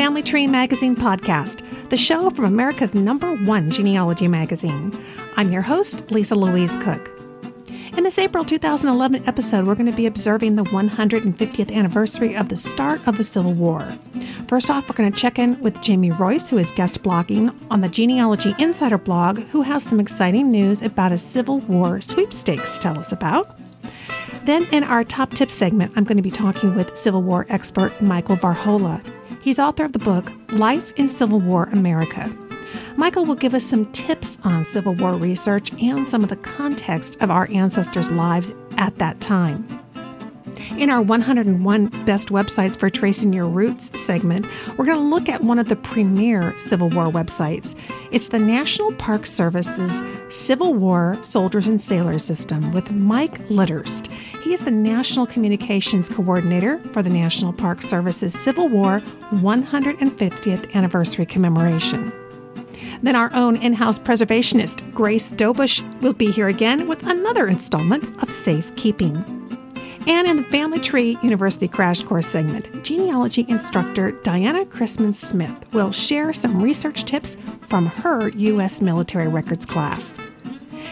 Family Tree Magazine podcast, the show from America's number one genealogy magazine. I'm your host, Lisa Louise Cooke. In this April 2011 episode, we're going to be observing the 150th anniversary of the start of the Civil War. First off, we're going to check in with Jamie Royce, who is guest blogging on the Genealogy Insider blog, who has some exciting news about a Civil War sweepstakes to tell us about. Then, in our top tip segment, I'm going to be talking with Civil War expert Michael Varhola. He's author of the book Life in Civil War America. Michael will give us some tips on Civil War research and some of the context of our ancestors' lives at that time. In our 101 Best Websites for Tracing Your Roots segment, we're going to look at one of the premier Civil War websites. It's the National Park Service's Civil War Soldiers and Sailors System with Mike Litterst. He is the National Communications Coordinator for the National Park Service's Civil War 150th Anniversary Commemoration. Then our own in house preservationist, Grace Dobush, will be here again with another installment of Safekeeping. And in the Family Tree University Crash Course segment, genealogy instructor Diana Crisman Smith will share some research tips from her U.S. military records class.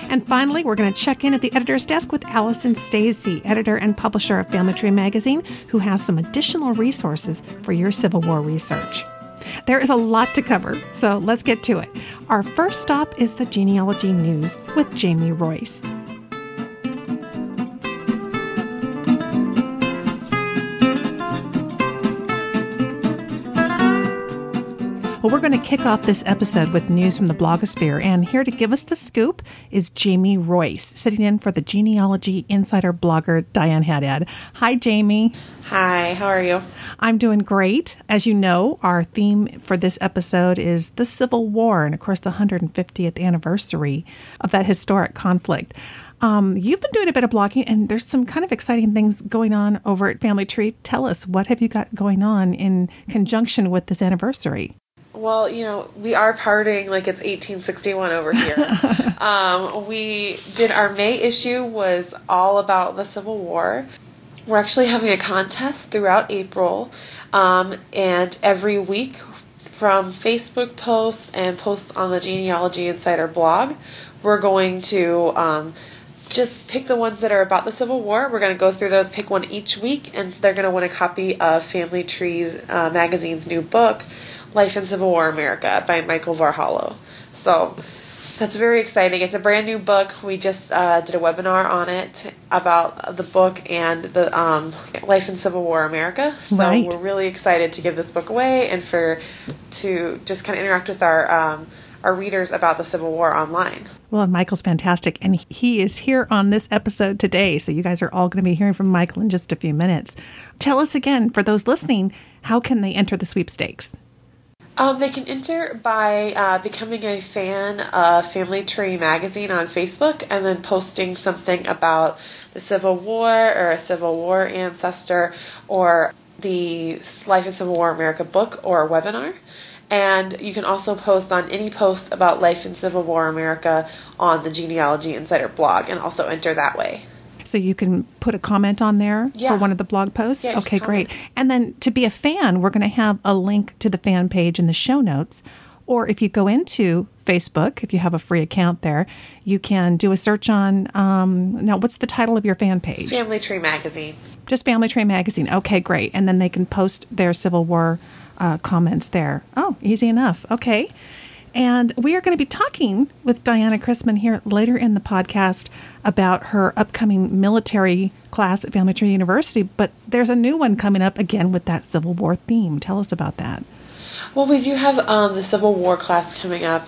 And finally, we're going to check in at the editor's desk with Allison Stacy, editor and publisher of Family Tree Magazine, who has some additional resources for your Civil War research. There is a lot to cover, so let's get to it. Our first stop is the genealogy news with Jamie Royce. Well, we're going to kick off this episode with news from the blogosphere, and here to give us the scoop is Jamie Royce, sitting in for the genealogy insider blogger Diane Haddad. Hi, Jamie. Hi, how are you? I'm doing great. As you know, our theme for this episode is the Civil War, and of course, the 150th anniversary of that historic conflict. Um, you've been doing a bit of blogging, and there's some kind of exciting things going on over at Family Tree. Tell us, what have you got going on in conjunction with this anniversary? Well, you know, we are partying like it's 1861 over here. um, we did our May issue was all about the Civil War. We're actually having a contest throughout April, um, and every week from Facebook posts and posts on the Genealogy Insider blog, we're going to um, just pick the ones that are about the Civil War. We're going to go through those, pick one each week, and they're going to win a copy of Family Trees uh, magazine's new book, Life in Civil War America by Michael Varhola. So that's very exciting. It's a brand new book. We just uh, did a webinar on it about the book and the um, Life in Civil War America. So right. we're really excited to give this book away and for to just kind of interact with our um, our readers about the Civil War online. Well, Michael's fantastic, and he is here on this episode today. So you guys are all going to be hearing from Michael in just a few minutes. Tell us again, for those listening, how can they enter the sweepstakes? Um, they can enter by uh, becoming a fan of Family Tree Magazine on Facebook and then posting something about the Civil War or a Civil War ancestor or the Life in Civil War America book or webinar. And you can also post on any post about Life in Civil War America on the Genealogy Insider blog and also enter that way. So you can put a comment on there yeah. for one of the blog posts? Yeah, okay, great. And then to be a fan, we're going to have a link to the fan page in the show notes. Or if you go into Facebook, if you have a free account there, you can do a search on. Um, now, what's the title of your fan page? Family Tree Magazine. Just Family Tree Magazine. Okay, great. And then they can post their Civil War uh, comments there. Oh, easy enough. Okay. And we are going to be talking with Diana Crisman here later in the podcast about her upcoming military class at Family Tree University. But there's a new one coming up again with that Civil War theme. Tell us about that. Well, we do have um, the Civil War class coming up,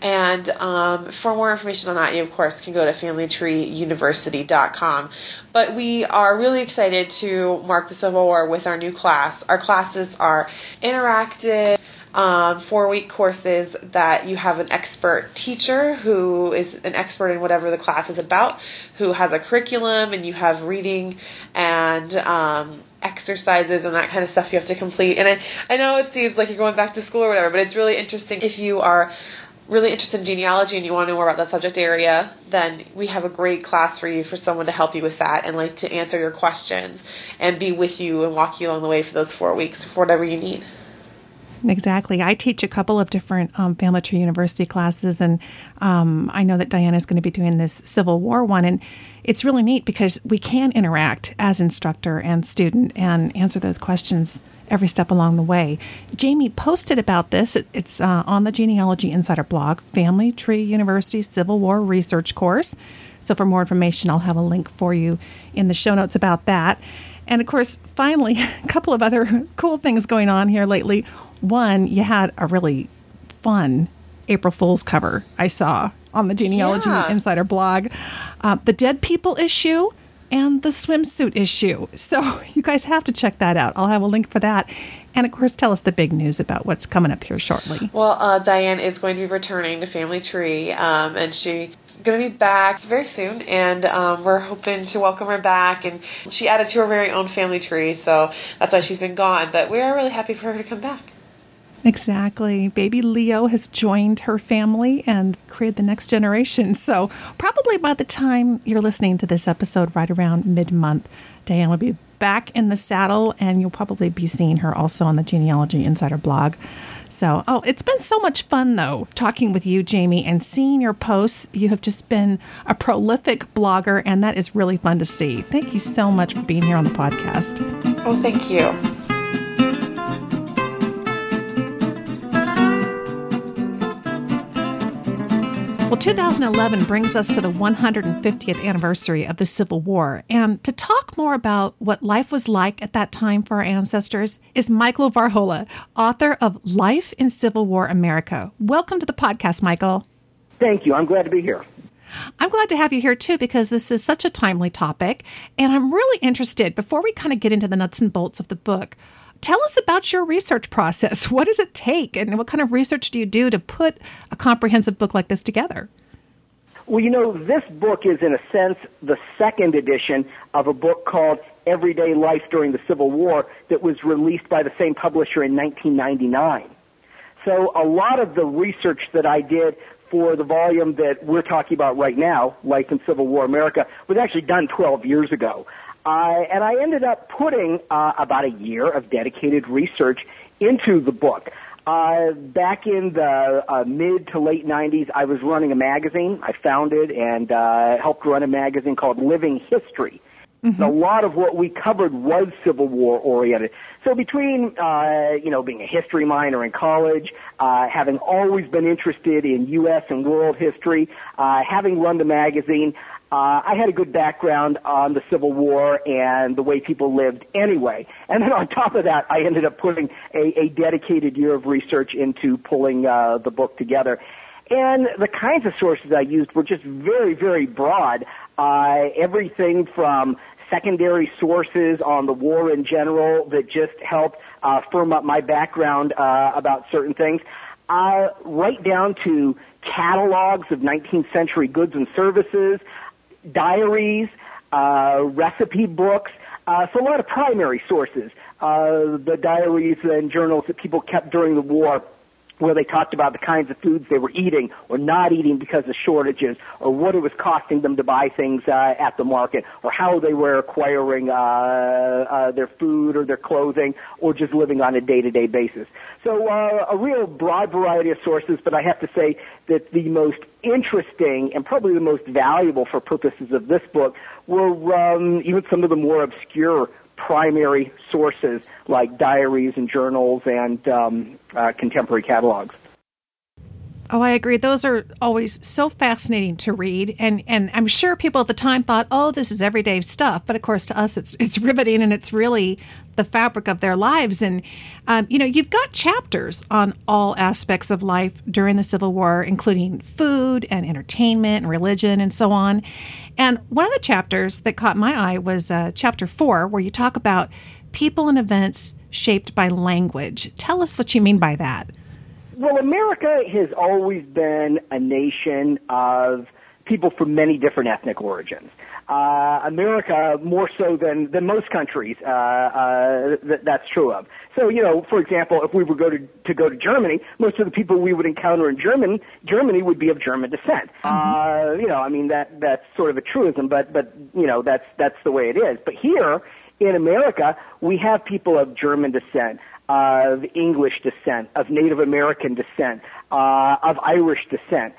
and um, for more information on that, you of course can go to FamilyTreeUniversity.com. But we are really excited to mark the Civil War with our new class. Our classes are interactive um, four week courses that you have an expert teacher who is an expert in whatever the class is about, who has a curriculum, and you have reading and um, exercises and that kind of stuff you have to complete. And I, I know it seems like you're going back to school or whatever, but it's really interesting if you are really interested in genealogy and you want to know more about that subject area, then we have a great class for you for someone to help you with that and like to answer your questions and be with you and walk you along the way for those four weeks for whatever you need. Exactly. I teach a couple of different um, Family Tree University classes, and um, I know that Diana is going to be doing this Civil War one. And it's really neat because we can interact as instructor and student and answer those questions every step along the way. Jamie posted about this. It, it's uh, on the Genealogy Insider blog, Family Tree University Civil War Research Course. So, for more information, I'll have a link for you in the show notes about that. And of course, finally, a couple of other cool things going on here lately. One, you had a really fun April Fool's cover I saw on the Genealogy yeah. Insider blog. Uh, the Dead People issue and the swimsuit issue. So you guys have to check that out. I'll have a link for that. And of course, tell us the big news about what's coming up here shortly. Well, uh, Diane is going to be returning to Family Tree, um, and she going to be back very soon, and um, we're hoping to welcome her back. And she added to her very own family tree, so that's why she's been gone. But we are really happy for her to come back. Exactly. Baby Leo has joined her family and created the next generation. So, probably by the time you're listening to this episode, right around mid month, Diane will be back in the saddle, and you'll probably be seeing her also on the Genealogy Insider blog. So, oh, it's been so much fun though talking with you, Jamie, and seeing your posts. You have just been a prolific blogger, and that is really fun to see. Thank you so much for being here on the podcast. Oh, thank you. Well, 2011 brings us to the 150th anniversary of the Civil War. And to talk more about what life was like at that time for our ancestors is Michael Varhola, author of Life in Civil War America. Welcome to the podcast, Michael. Thank you. I'm glad to be here. I'm glad to have you here too because this is such a timely topic. And I'm really interested, before we kind of get into the nuts and bolts of the book, Tell us about your research process. What does it take, and what kind of research do you do to put a comprehensive book like this together? Well, you know, this book is, in a sense, the second edition of a book called Everyday Life During the Civil War that was released by the same publisher in 1999. So a lot of the research that I did for the volume that we're talking about right now, Life in Civil War America, was actually done 12 years ago. Uh, and I ended up putting uh, about a year of dedicated research into the book. Uh, back in the uh, mid to late 90s, I was running a magazine. I founded and uh, helped run a magazine called Living History. Mm-hmm. A lot of what we covered was Civil War oriented. So between, uh, you know, being a history minor in college, uh, having always been interested in U.S. and world history, uh, having run the magazine, uh, I had a good background on the Civil War and the way people lived anyway. And then on top of that, I ended up putting a, a dedicated year of research into pulling uh, the book together. And the kinds of sources I used were just very, very broad. Uh, everything from secondary sources on the war in general that just helped uh, firm up my background uh, about certain things, uh, right down to catalogs of 19th century goods and services, diaries, uh, recipe books, uh, so a lot of primary sources, uh, the diaries and journals that people kept during the war where they talked about the kinds of foods they were eating or not eating because of shortages, or what it was costing them to buy things uh, at the market, or how they were acquiring uh, uh, their food or their clothing, or just living on a day-to-day basis. So uh, a real broad variety of sources, but I have to say that the most interesting and probably the most valuable for purposes of this book were um, even some of the more obscure primary sources like diaries and journals and um, uh, contemporary catalogs. Oh, I agree. Those are always so fascinating to read, and and I'm sure people at the time thought, "Oh, this is everyday stuff," but of course, to us, it's it's riveting, and it's really the fabric of their lives. And um, you know, you've got chapters on all aspects of life during the Civil War, including food and entertainment and religion and so on. And one of the chapters that caught my eye was uh, chapter four, where you talk about people and events shaped by language. Tell us what you mean by that. Well, America has always been a nation of people from many different ethnic origins. Uh, America, more so than, than most countries, uh, uh, th- that's true of. So, you know, for example, if we were go to, to go to Germany, most of the people we would encounter in German, Germany would be of German descent. Mm-hmm. Uh, you know, I mean, that, that's sort of a truism, but, but, you know, that's, that's the way it is. But here, in America, we have people of German descent, of English descent, of Native American descent, uh, of Irish descent.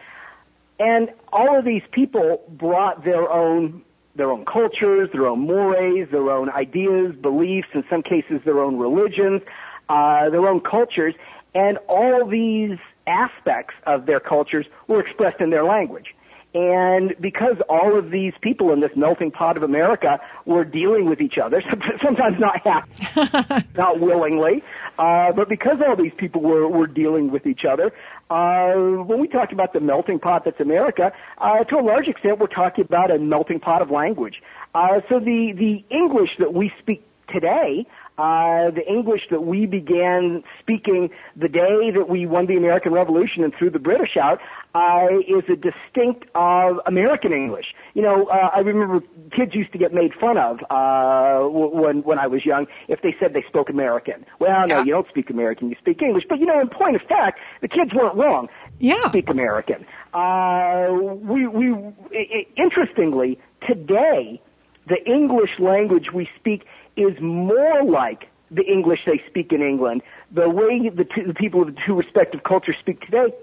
And all of these people brought their own their own cultures, their own mores, their own ideas, beliefs, in some cases their own religions, uh, their own cultures, and all these aspects of their cultures were expressed in their language. And because all of these people in this melting pot of America were dealing with each other, sometimes not happy, not willingly, uh, but because all these people were, were dealing with each other, uh, when we talk about the melting pot that's America, uh, to a large extent, we're talking about a melting pot of language. Uh, so the the English that we speak today uh, the English that we began speaking the day that we won the American Revolution and threw the British out uh, is a distinct of American English. You know, uh, I remember kids used to get made fun of uh, when when I was young if they said they spoke American. Well, no, yeah. you don't speak American, you speak English. But you know, in point of fact, the kids weren't wrong. Yeah, speak American. Uh, we we it, interestingly today the English language we speak is more like the English they speak in England. The way the, two, the people of the two respective cultures speak today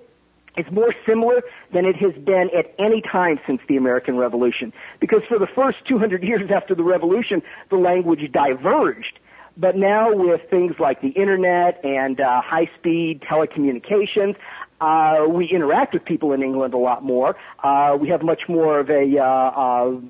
is more similar than it has been at any time since the American Revolution. Because for the first 200 years after the Revolution, the language diverged. But now with things like the internet and uh, high-speed telecommunications, uh, we interact with people in England a lot more. Uh, we have much more of a uh, uh,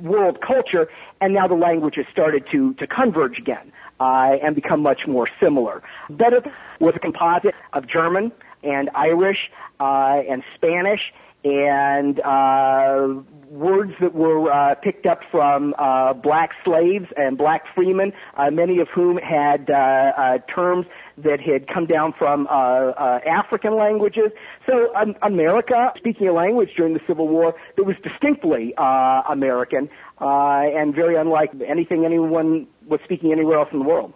world culture, and now the language has started to, to converge again uh, and become much more similar. Better was a composite of German and Irish uh, and Spanish and uh, words that were uh, picked up from uh, black slaves and black freemen, uh, many of whom had uh, uh, terms that had come down from uh, uh, African languages. So um, America, speaking a language during the Civil War that was distinctly uh, American uh, and very unlike anything anyone was speaking anywhere else in the world.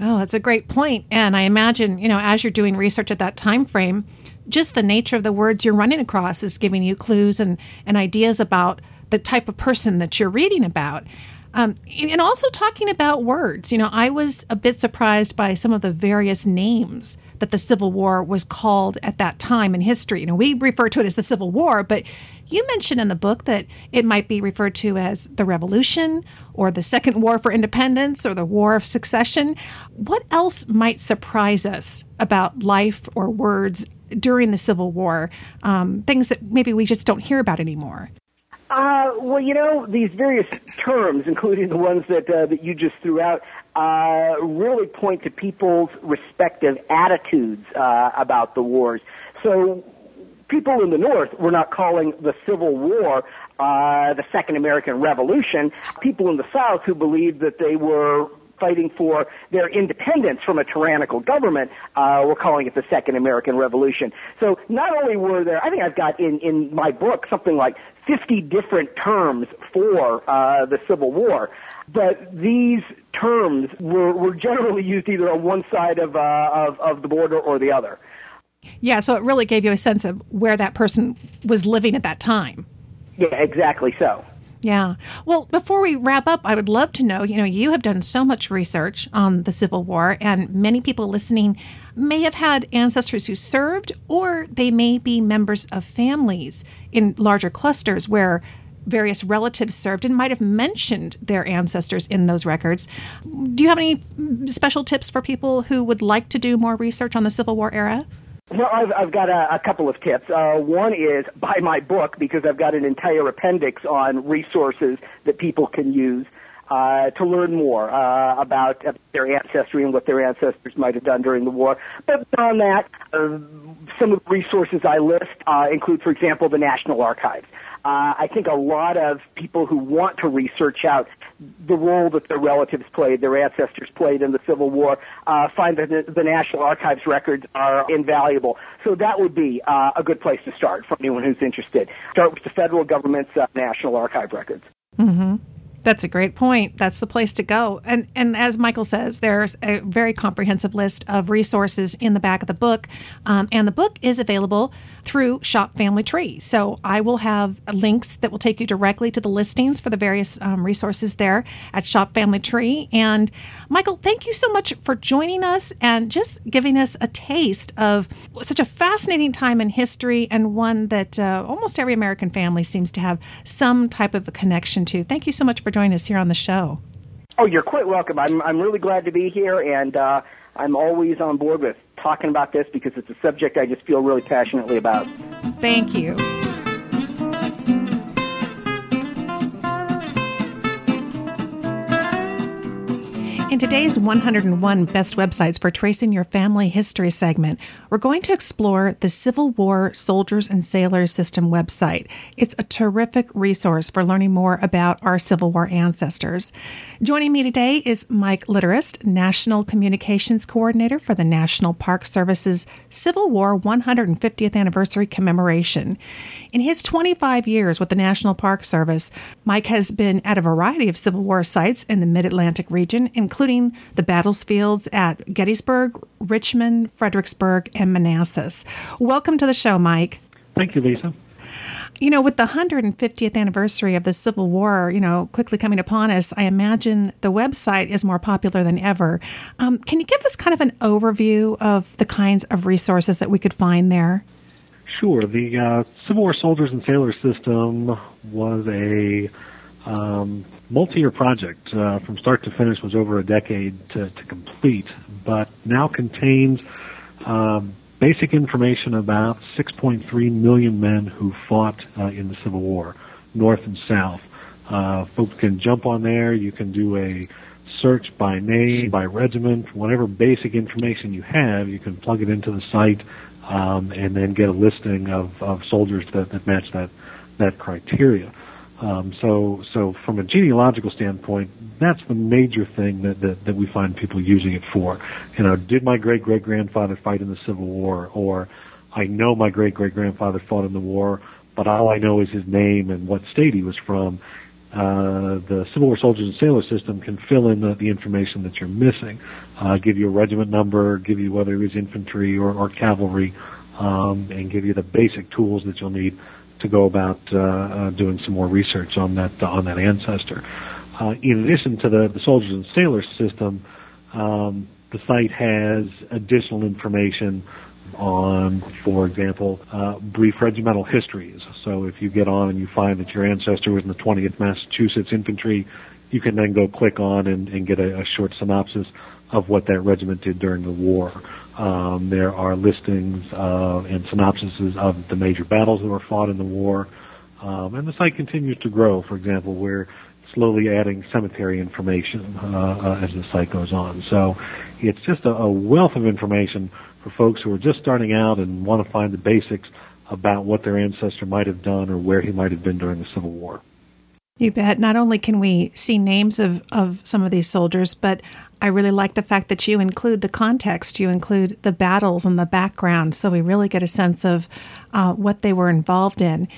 Oh, that's a great point. And I imagine, you know, as you're doing research at that time frame, just the nature of the words you're running across is giving you clues and, and ideas about the type of person that you're reading about. Um, and also talking about words. You know, I was a bit surprised by some of the various names that the Civil War was called at that time in history. You know, we refer to it as the Civil War, but you mentioned in the book that it might be referred to as the Revolution or the Second War for Independence or the War of Succession. What else might surprise us about life or words during the Civil War, um, things that maybe we just don't hear about anymore? Uh, well, you know, these various terms, including the ones that uh, that you just threw out, uh, really point to people's respective attitudes uh, about the wars. So, people in the North were not calling the Civil War uh, the Second American Revolution. People in the South who believed that they were fighting for their independence from a tyrannical government, uh, we're calling it the Second American Revolution. So not only were there, I think I've got in, in my book something like 50 different terms for uh, the Civil War. But these terms were, were generally used either on one side of, uh, of, of the border or the other. Yeah, so it really gave you a sense of where that person was living at that time. Yeah, exactly so. Yeah. Well, before we wrap up, I would love to know you know, you have done so much research on the Civil War, and many people listening may have had ancestors who served, or they may be members of families in larger clusters where various relatives served and might have mentioned their ancestors in those records. Do you have any special tips for people who would like to do more research on the Civil War era? Well, I've, I've got a, a couple of tips. Uh, one is buy my book because I've got an entire appendix on resources that people can use uh, to learn more uh, about their ancestry and what their ancestors might have done during the war. But beyond that, uh, some of the resources I list uh, include, for example, the National Archives. Uh, I think a lot of people who want to research out the role that their relatives played, their ancestors played in the Civil War, uh, find that the, National Archives records are invaluable. So that would be uh, a good place to start for anyone who's interested. Start with the federal government's uh, National Archive records. Mm-hmm. That's a great point. That's the place to go. And and as Michael says, there's a very comprehensive list of resources in the back of the book, um, and the book is available through Shop Family Tree. So I will have links that will take you directly to the listings for the various um, resources there at Shop Family Tree. And Michael, thank you so much for joining us and just giving us a taste of such a fascinating time in history and one that uh, almost every American family seems to have some type of a connection to. Thank you so much for join us here on the show. Oh, you're quite welcome. I'm I'm really glad to be here, and uh, I'm always on board with talking about this because it's a subject I just feel really passionately about. Thank you. In today's 101 Best Websites for Tracing Your Family History segment, we're going to explore the Civil War Soldiers and Sailors System website. It's a terrific resource for learning more about our Civil War ancestors. Joining me today is Mike Litterst, National Communications Coordinator for the National Park Service's Civil War 150th Anniversary Commemoration. In his 25 years with the National Park Service, Mike has been at a variety of Civil War sites in the Mid Atlantic region, including the battlefields at Gettysburg, Richmond, Fredericksburg, and Manassas. Welcome to the show, Mike. Thank you, Lisa. You know, with the 150th anniversary of the Civil War, you know, quickly coming upon us, I imagine the website is more popular than ever. Um, can you give us kind of an overview of the kinds of resources that we could find there? Sure. The uh, Civil War Soldiers and Sailors System was a um, multi-year project uh, from start to finish was over a decade to, to complete, but now contains um, basic information about 6.3 million men who fought uh, in the Civil War, North and South. Uh, folks can jump on there. You can do a search by name, by regiment, whatever basic information you have, you can plug it into the site um, and then get a listing of, of soldiers that, that match that that criteria. Um, so, so from a genealogical standpoint, that's the major thing that, that, that we find people using it for. You know, did my great great grandfather fight in the Civil War? Or I know my great great grandfather fought in the war, but all I know is his name and what state he was from. Uh, the Civil War Soldiers and Sailors system can fill in the, the information that you're missing, uh, give you a regiment number, give you whether it was infantry or, or cavalry, um, and give you the basic tools that you'll need to go about uh, uh, doing some more research on that on that ancestor. Uh, in addition to the, the soldiers and sailors system, um, the site has additional information on, for example, uh, brief regimental histories. So if you get on and you find that your ancestor was in the 20th Massachusetts Infantry, you can then go click on and, and get a, a short synopsis of what that regiment did during the war. Um, there are listings uh, and synopsises of the major battles that were fought in the war. Um, and the site continues to grow. For example, we're slowly adding cemetery information uh, uh, as the site goes on. So it's just a, a wealth of information for folks who are just starting out and want to find the basics about what their ancestor might have done or where he might have been during the Civil War. You bet. Not only can we see names of, of some of these soldiers, but I really like the fact that you include the context, you include the battles and the background, so we really get a sense of uh, what they were involved in.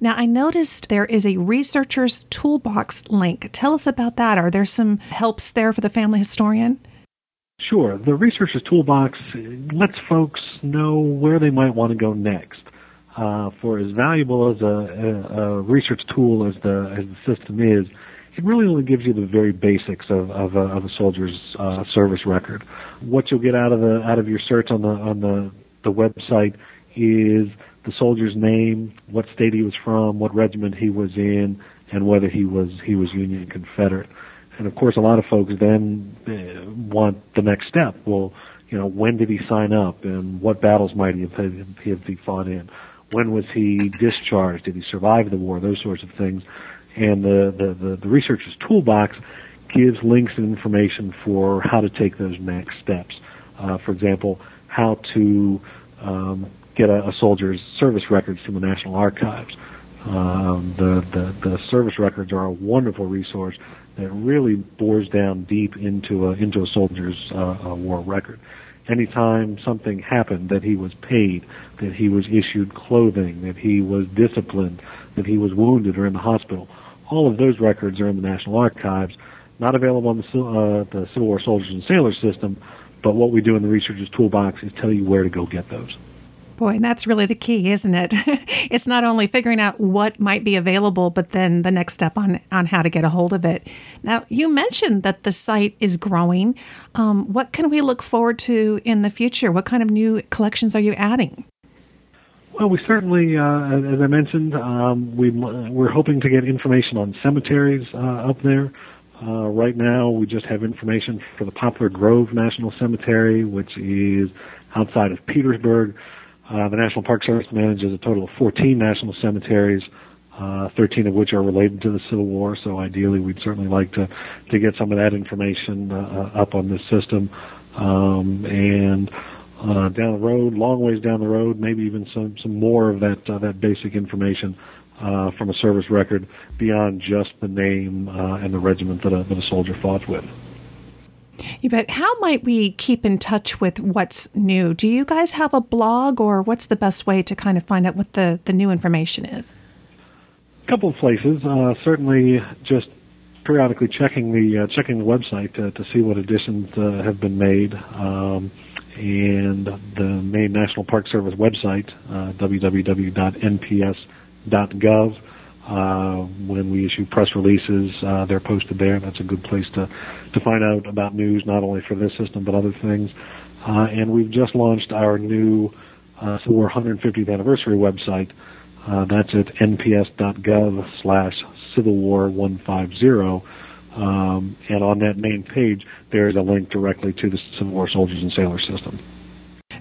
Now, I noticed there is a researcher's toolbox link. Tell us about that. Are there some helps there for the family historian? Sure. The researcher's toolbox lets folks know where they might want to go next. Uh, for as valuable as a, a, a research tool as the as the system is, it really only gives you the very basics of of a, of a soldier's uh, service record. What you'll get out of the out of your search on the on the the website is the soldier's name, what state he was from, what regiment he was in, and whether he was he was Union Confederate. And of course, a lot of folks then uh, want the next step. Well, you know, when did he sign up, and what battles might he have, he fought in? When was he discharged? Did he survive the war? Those sorts of things and the, the, the, the researcher's toolbox gives links and information for how to take those next steps. Uh, for example, how to um, get a, a, soldier's service records from the National Archives. Um, the, the, the service records are a wonderful resource that really bores down deep into a, into a soldier's uh, a war record. Anytime something happened, that he was paid, that he was issued clothing, that he was disciplined, that he was wounded or in the hospital, all of those records are in the National Archives, not available on the, uh, the Civil War Soldiers and Sailors system, but what we do in the Researcher's Toolbox is tell you where to go get those. Boy, and that's really the key, isn't it? it's not only figuring out what might be available, but then the next step on, on how to get a hold of it. Now, you mentioned that the site is growing. Um, what can we look forward to in the future? What kind of new collections are you adding? Well, we certainly, uh, as I mentioned, um, we, we're hoping to get information on cemeteries uh, up there. Uh, right now, we just have information for the Poplar Grove National Cemetery, which is outside of Petersburg. Uh, the National Park Service manages a total of 14 national cemeteries, uh, 13 of which are related to the Civil War. So ideally, we'd certainly like to to get some of that information uh, uh up on this system. Um, and uh, down the road, long ways down the road, maybe even some some more of that that basic information from a service record beyond just the name and the regiment that a, that a soldier fought with. You bet. How might we keep in touch with what's new? Do you guys have a blog, or what's the best way to kind of find out what the, the new information is? A couple of places. Uh, certainly, just periodically checking the uh, checking the website to, to see what additions uh, have been made, um, and the main National Park Service website, uh, www.nps.gov. Uh, when we issue press releases, uh, they're posted there. That's a good place to, to find out about news, not only for this system, but other things. Uh, and we've just launched our new uh, Civil War 150th anniversary website. Uh, that's at nps.gov slash Civil War 150. Um, and on that main page, there is a link directly to the Civil War Soldiers and Sailors system.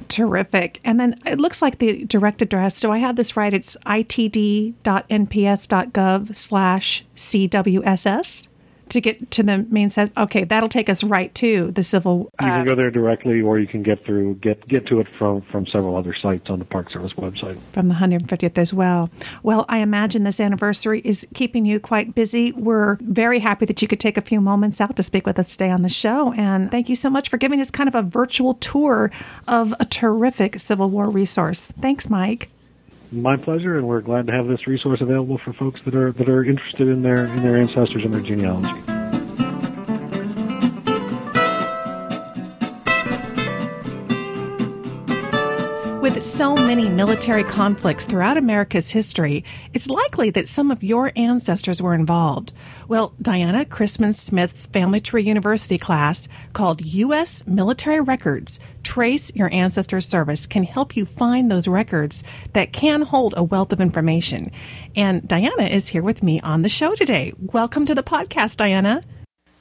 Terrific. And then it looks like the direct address. Do I have this right? It's itd.nps.gov slash CWSS to get to the main says okay that'll take us right to the civil uh, you can go there directly or you can get through get get to it from from several other sites on the park service website. from the 150th as well. Well i imagine this anniversary is keeping you quite busy. We're very happy that you could take a few moments out to speak with us today on the show and thank you so much for giving us kind of a virtual tour of a terrific civil war resource. Thanks mike my pleasure, and we're glad to have this resource available for folks that are that are interested in their in their ancestors and their genealogy. With so many military conflicts throughout America's history, it's likely that some of your ancestors were involved. Well, Diana Crisman Smith's Family Tree University class called U.S. Military Records Trace Your Ancestors Service can help you find those records that can hold a wealth of information. And Diana is here with me on the show today. Welcome to the podcast, Diana.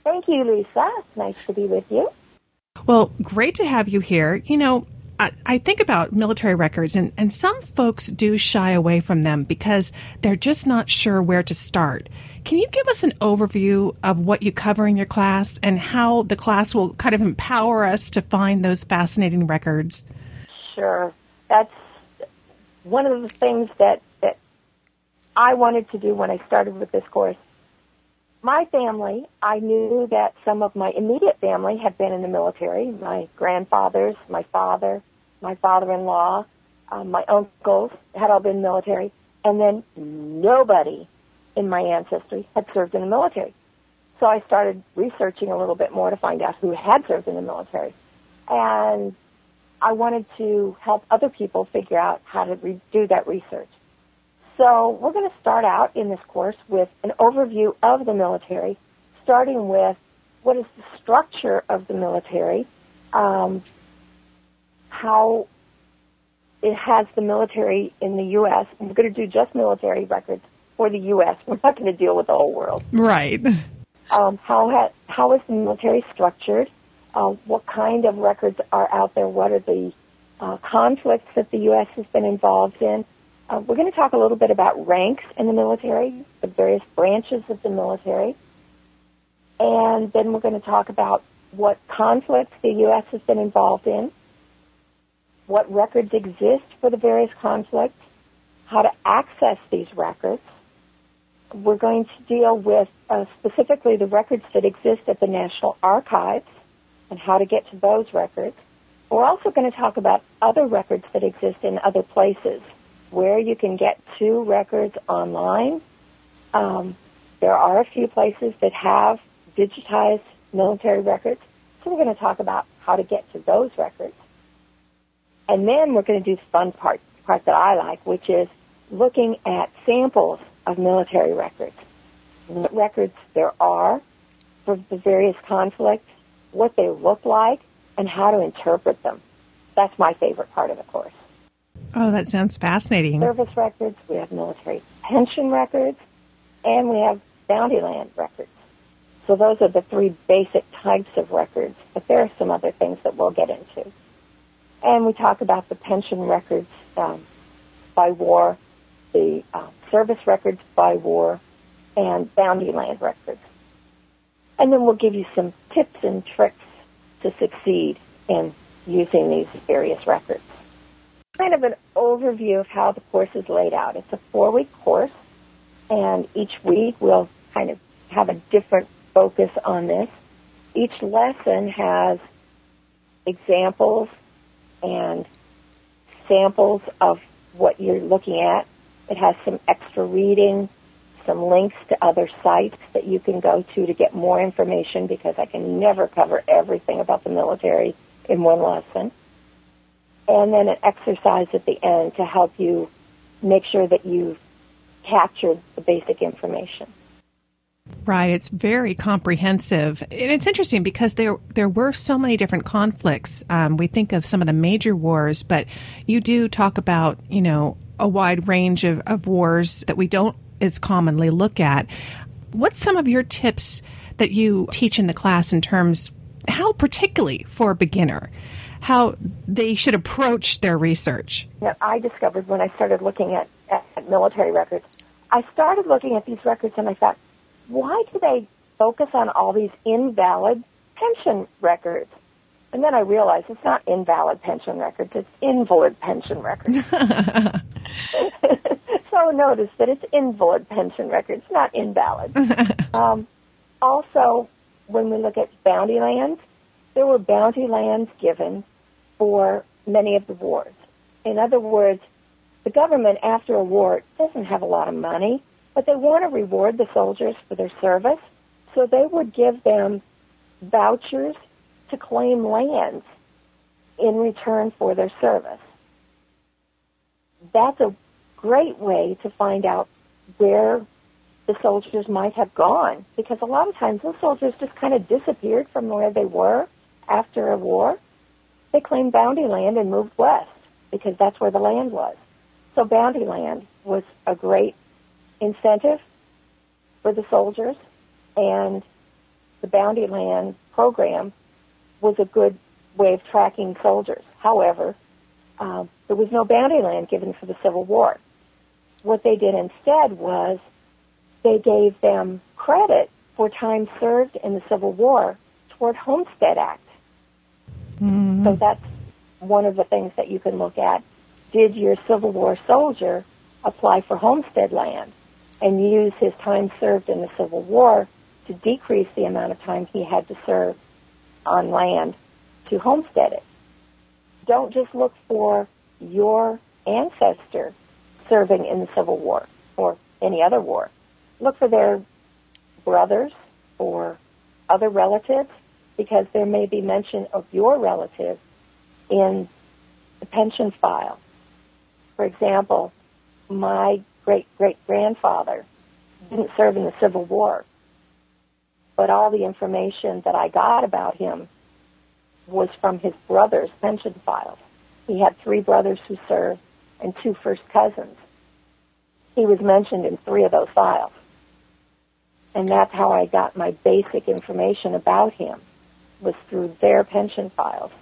Thank you, Lisa. Nice to be with you. Well, great to have you here. You know, I, think about military records, and, and some folks do shy away from them because they're just not sure where to start. Can you give us an overview of what you cover in your class and how the class will kind of empower us to find those fascinating records? Sure. That's one of the things that, that I wanted to do when I started with this course. My family, I knew that some of my immediate family had been in the military. My grandfathers, my father, my father-in-law, um, my uncles had all been military. And then nobody in my ancestry had served in the military. So I started researching a little bit more to find out who had served in the military. And I wanted to help other people figure out how to re- do that research. So we're going to start out in this course with an overview of the military, starting with what is the structure of the military, um, how it has the military in the U.S. We're going to do just military records for the U.S. We're not going to deal with the whole world. Right. Um, how ha- how is the military structured? Uh, what kind of records are out there? What are the uh, conflicts that the U.S. has been involved in? Uh, we're going to talk a little bit about ranks in the military, the various branches of the military, and then we're going to talk about what conflicts the U.S. has been involved in, what records exist for the various conflicts, how to access these records. We're going to deal with uh, specifically the records that exist at the National Archives and how to get to those records. We're also going to talk about other records that exist in other places where you can get to records online, um, There are a few places that have digitized military records, so we're going to talk about how to get to those records. And then we're going to do the fun part, part that I like, which is looking at samples of military records. What records there are for the various conflicts, what they look like, and how to interpret them. That's my favorite part of the course. Oh, that sounds fascinating. Service records, we have military pension records, and we have bounty land records. So those are the three basic types of records, but there are some other things that we'll get into. And we talk about the pension records um, by war, the uh, service records by war, and bounty land records. And then we'll give you some tips and tricks to succeed in using these various records. Kind of an overview of how the course is laid out. It's a four-week course, and each week we'll kind of have a different focus on this. Each lesson has examples and samples of what you're looking at. It has some extra reading, some links to other sites that you can go to to get more information because I can never cover everything about the military in one lesson. And then an exercise at the end to help you make sure that you've captured the basic information. Right, it's very comprehensive, and it's interesting because there there were so many different conflicts. Um, we think of some of the major wars, but you do talk about you know a wide range of, of wars that we don't as commonly look at. What's some of your tips that you teach in the class in terms how particularly for a beginner how they should approach their research? That I discovered when I started looking at, at military records. I started looking at these records and I thought, why do they focus on all these invalid pension records? And then I realized it's not invalid pension records, it's invalid pension records. so notice that it's invalid pension records, not invalid. um, also, when we look at bounty lands, there were bounty lands given for many of the wars. In other words, the government after a war doesn't have a lot of money, but they want to reward the soldiers for their service, so they would give them vouchers to claim lands in return for their service. That's a great way to find out where the soldiers might have gone because a lot of times those soldiers just kind of disappeared from where they were after a war. They claimed bounty land and moved west because that's where the land was. So bounty land was a great incentive for the soldiers and the bounty land program was a good way of tracking soldiers. However, uh, there was no bounty land given for the Civil War. What they did instead was they gave them credit for time served in the Civil War toward Homestead Act. Mm-hmm. So that's one of the things that you can look at. Did your Civil War soldier apply for homestead land and use his time served in the Civil War to decrease the amount of time he had to serve on land to homestead it. Don't just look for your ancestor serving in the Civil War or any other war. Look for their brothers or other relatives because there may be mention of your relative in the pension file. For example, my great great grandfather didn't serve in the Civil War, but all the information that I got about him was from his brother's pension files. He had three brothers who served and two first cousins. He was mentioned in three of those files. And that's how I got my basic information about him was through their pension files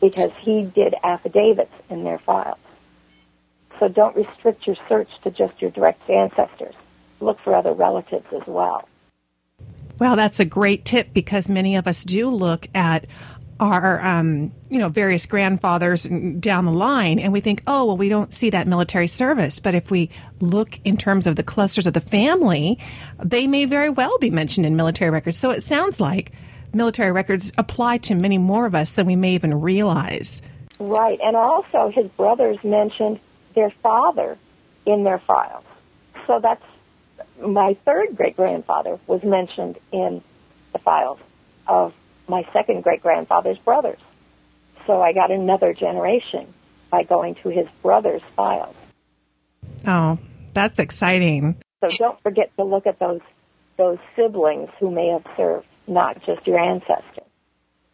because he did affidavits in their files. So don't restrict your search to just your direct ancestors. Look for other relatives as well. Well, that's a great tip because many of us do look at our, um, you know, various grandfathers down the line, and we think, oh, well, we don't see that military service. But if we look in terms of the clusters of the family, they may very well be mentioned in military records. So it sounds like military records apply to many more of us than we may even realize. Right, and also his brothers mentioned their father in their files. So that's my third great grandfather was mentioned in the files of my second great grandfather's brothers. So I got another generation by going to his brother's files. Oh, that's exciting. So don't forget to look at those those siblings who may have served, not just your ancestors.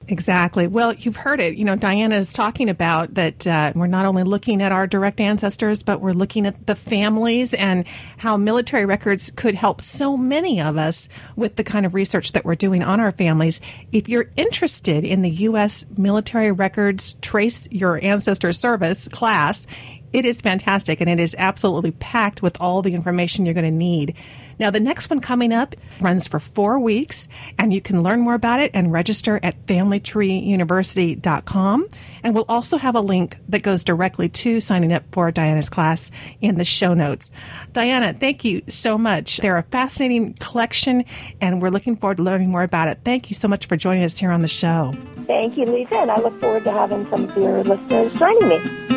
Exactly. Well, you've heard it. You know, Diana is talking about that uh, we're not only looking at our direct ancestors, but we're looking at the families and how military records could help so many of us with the kind of research that we're doing on our families. If you're interested in the U.S. military records trace your ancestor service class, it is fantastic and it is absolutely packed with all the information you're going to need. Now, the next one coming up runs for four weeks, and you can learn more about it and register at familytreeuniversity.com. And we'll also have a link that goes directly to signing up for Diana's class in the show notes. Diana, thank you so much. They're a fascinating collection, and we're looking forward to learning more about it. Thank you so much for joining us here on the show. Thank you, Lisa, and I look forward to having some of your listeners joining me.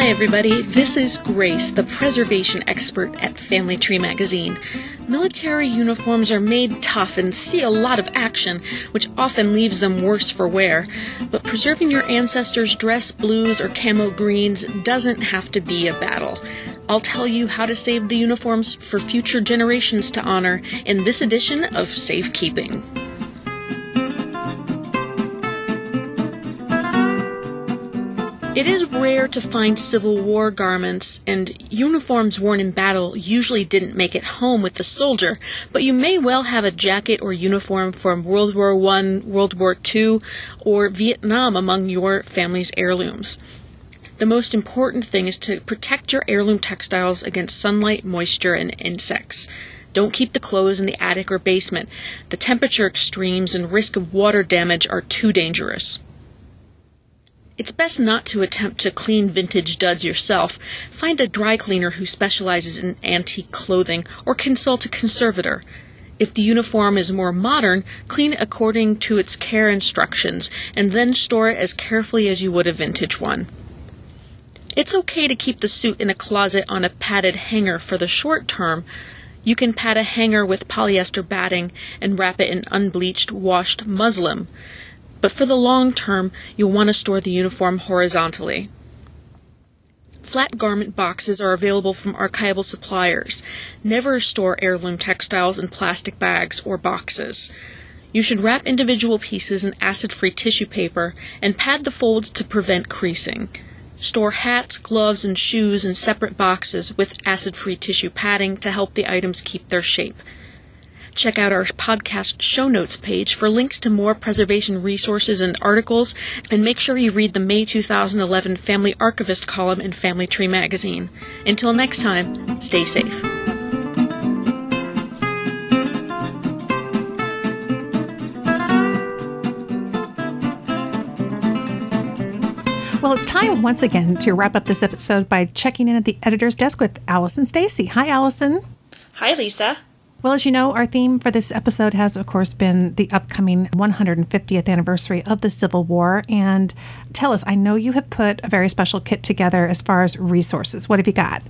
Hi, everybody. This is Grace, the preservation expert at Family Tree Magazine. Military uniforms are made tough and see a lot of action, which often leaves them worse for wear. But preserving your ancestors' dress blues or camo greens doesn't have to be a battle. I'll tell you how to save the uniforms for future generations to honor in this edition of Safekeeping. It is rare to find Civil War garments, and uniforms worn in battle usually didn't make it home with the soldier, but you may well have a jacket or uniform from World War I, World War II, or Vietnam among your family's heirlooms. The most important thing is to protect your heirloom textiles against sunlight, moisture, and insects. Don't keep the clothes in the attic or basement. The temperature extremes and risk of water damage are too dangerous. It's best not to attempt to clean vintage duds yourself. Find a dry cleaner who specializes in antique clothing or consult a conservator. If the uniform is more modern, clean according to its care instructions and then store it as carefully as you would a vintage one. It's okay to keep the suit in a closet on a padded hanger for the short term. You can pad a hanger with polyester batting and wrap it in unbleached, washed muslin but for the long term, you'll want to store the uniform horizontally. Flat garment boxes are available from archival suppliers. Never store heirloom textiles in plastic bags or boxes. You should wrap individual pieces in acid free tissue paper and pad the folds to prevent creasing. Store hats, gloves, and shoes in separate boxes with acid free tissue padding to help the items keep their shape. Check out our podcast show notes page for links to more preservation resources and articles, and make sure you read the May 2011 Family Archivist column in Family Tree magazine. Until next time, stay safe. Well, it's time once again to wrap up this episode by checking in at the editor's desk with Allison Stacy. Hi, Allison. Hi, Lisa. Well, as you know, our theme for this episode has, of course, been the upcoming 150th anniversary of the Civil War. And tell us, I know you have put a very special kit together as far as resources. What have you got?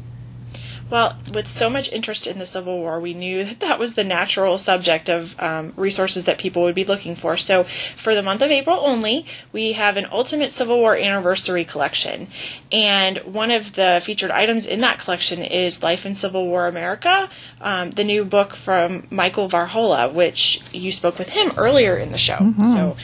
Well, with so much interest in the Civil War, we knew that that was the natural subject of um, resources that people would be looking for. So, for the month of April only, we have an Ultimate Civil War Anniversary collection. And one of the featured items in that collection is Life in Civil War America, um, the new book from Michael Varhola, which you spoke with him earlier in the show. Mm-hmm. So,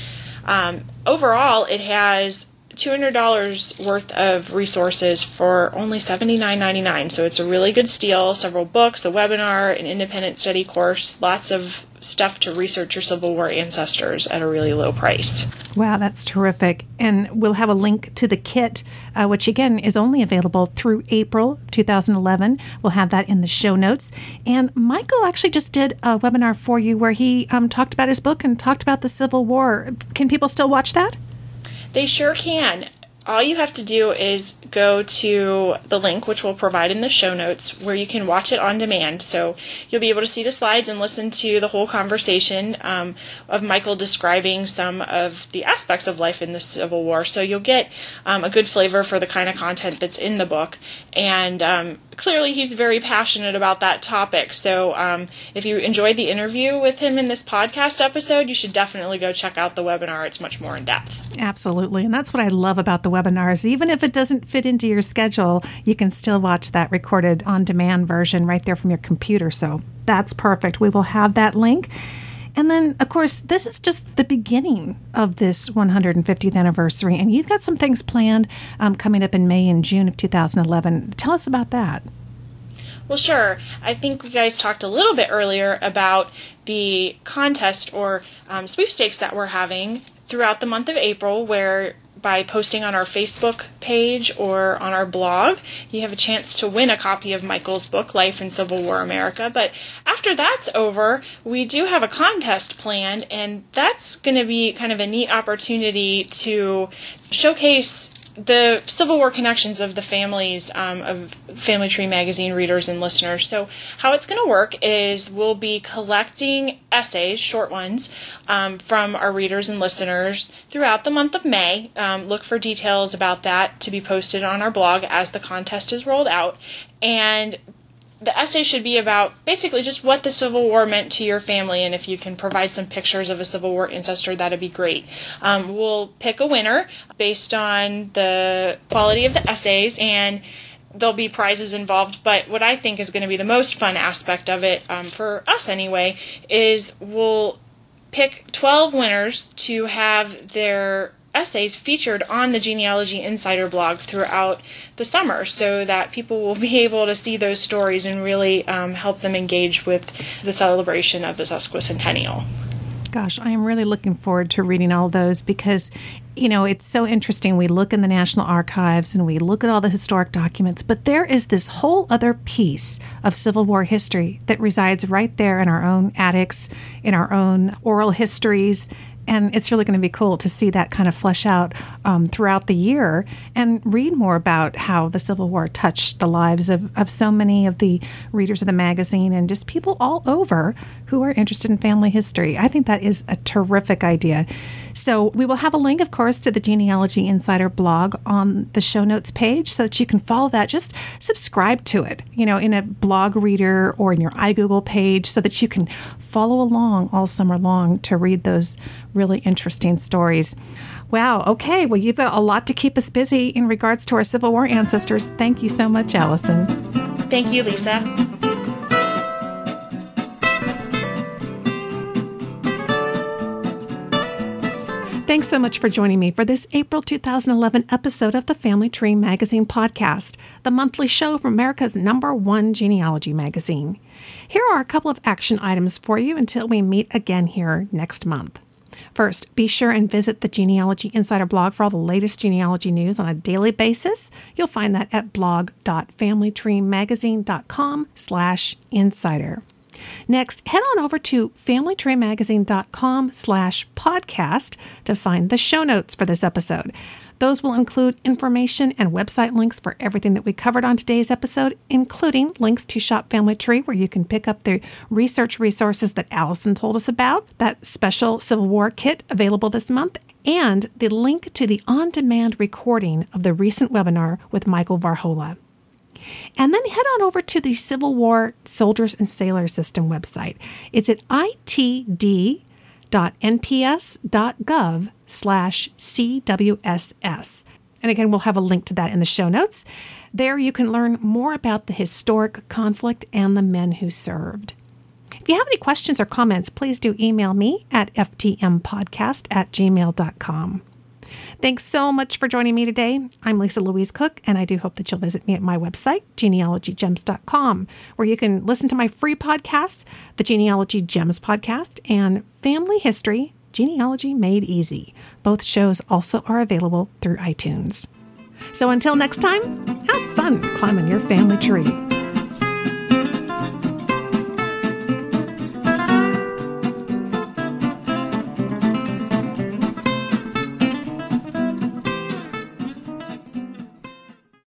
um, overall, it has $200 worth of resources for only $79.99. So it's a really good steal. Several books, a webinar, an independent study course, lots of stuff to research your Civil War ancestors at a really low price. Wow, that's terrific. And we'll have a link to the kit, uh, which again is only available through April 2011. We'll have that in the show notes. And Michael actually just did a webinar for you where he um, talked about his book and talked about the Civil War. Can people still watch that? They sure can. all you have to do is go to the link, which we'll provide in the show notes, where you can watch it on demand. So you'll be able to see the slides and listen to the whole conversation um, of Michael describing some of the aspects of life in the Civil War. So you'll get um, a good flavor for the kind of content that's in the book. And um, clearly, he's very passionate about that topic. So um, if you enjoyed the interview with him in this podcast episode, you should definitely go check out the webinar. It's much more in depth. Absolutely. And that's what I love about the webinars. Even if it doesn't fit into your schedule, you can still watch that recorded on demand version right there from your computer. So that's perfect. We will have that link. And then, of course, this is just the beginning of this 150th anniversary. And you've got some things planned um, coming up in May and June of 2011. Tell us about that. Well, sure. I think you guys talked a little bit earlier about the contest or um, sweepstakes that we're having throughout the month of April, where by posting on our Facebook page or on our blog, you have a chance to win a copy of Michael's book, Life in Civil War America. But after that's over, we do have a contest planned, and that's going to be kind of a neat opportunity to showcase the Civil War connections of the families um, of Family Tree magazine readers and listeners. So, how it's going to work is we'll be collecting essays, short ones, um, from our readers and listeners throughout the month of May. Um, look for details about that to be posted on our blog as the contest is rolled out. And the essay should be about basically just what the Civil War meant to your family, and if you can provide some pictures of a Civil War ancestor, that'd be great. Um, we'll pick a winner based on the quality of the essays, and there'll be prizes involved. But what I think is going to be the most fun aspect of it, um, for us anyway, is we'll pick 12 winners to have their essays featured on the Genealogy Insider blog throughout the summer so that people will be able to see those stories and really um, help them engage with the celebration of the sesquicentennial. Gosh, I am really looking forward to reading all those because, you know, it's so interesting. We look in the National Archives and we look at all the historic documents, but there is this whole other piece of Civil War history that resides right there in our own attics, in our own oral histories, and it's really going to be cool to see that kind of flesh out um, throughout the year and read more about how the Civil War touched the lives of, of so many of the readers of the magazine and just people all over who are interested in family history. I think that is a terrific idea. So we will have a link, of course, to the Genealogy Insider blog on the show notes page so that you can follow that. Just subscribe to it, you know, in a blog reader or in your iGoogle page so that you can follow along all summer long to read those really interesting stories. Wow. Okay. Well, you've got a lot to keep us busy in regards to our Civil War ancestors. Thank you so much, Allison. Thank you, Lisa. Thanks so much for joining me for this April 2011 episode of the Family Tree Magazine podcast, the monthly show from America's number one genealogy magazine. Here are a couple of action items for you until we meet again here next month. First, be sure and visit the Genealogy Insider blog for all the latest genealogy news on a daily basis. You'll find that at blog.familytreemagazine.com slash insider. Next, head on over to familytreemagazine.com slash podcast to find the show notes for this episode. Those will include information and website links for everything that we covered on today's episode, including links to Shop Family Tree, where you can pick up the research resources that Allison told us about, that special Civil War kit available this month, and the link to the on demand recording of the recent webinar with Michael Varhola. And then head on over to the Civil War Soldiers and Sailors System website. It's at itd.nps.gov slash CWSS. And again, we'll have a link to that in the show notes. There you can learn more about the historic conflict and the men who served. If you have any questions or comments, please do email me at ftmpodcast at gmail.com. Thanks so much for joining me today. I'm Lisa Louise Cooke, and I do hope that you'll visit me at my website, genealogygems.com, where you can listen to my free podcasts, the Genealogy Gems podcast, and Family History Genealogy Made Easy. Both shows also are available through iTunes. So until next time, have fun climbing your family tree.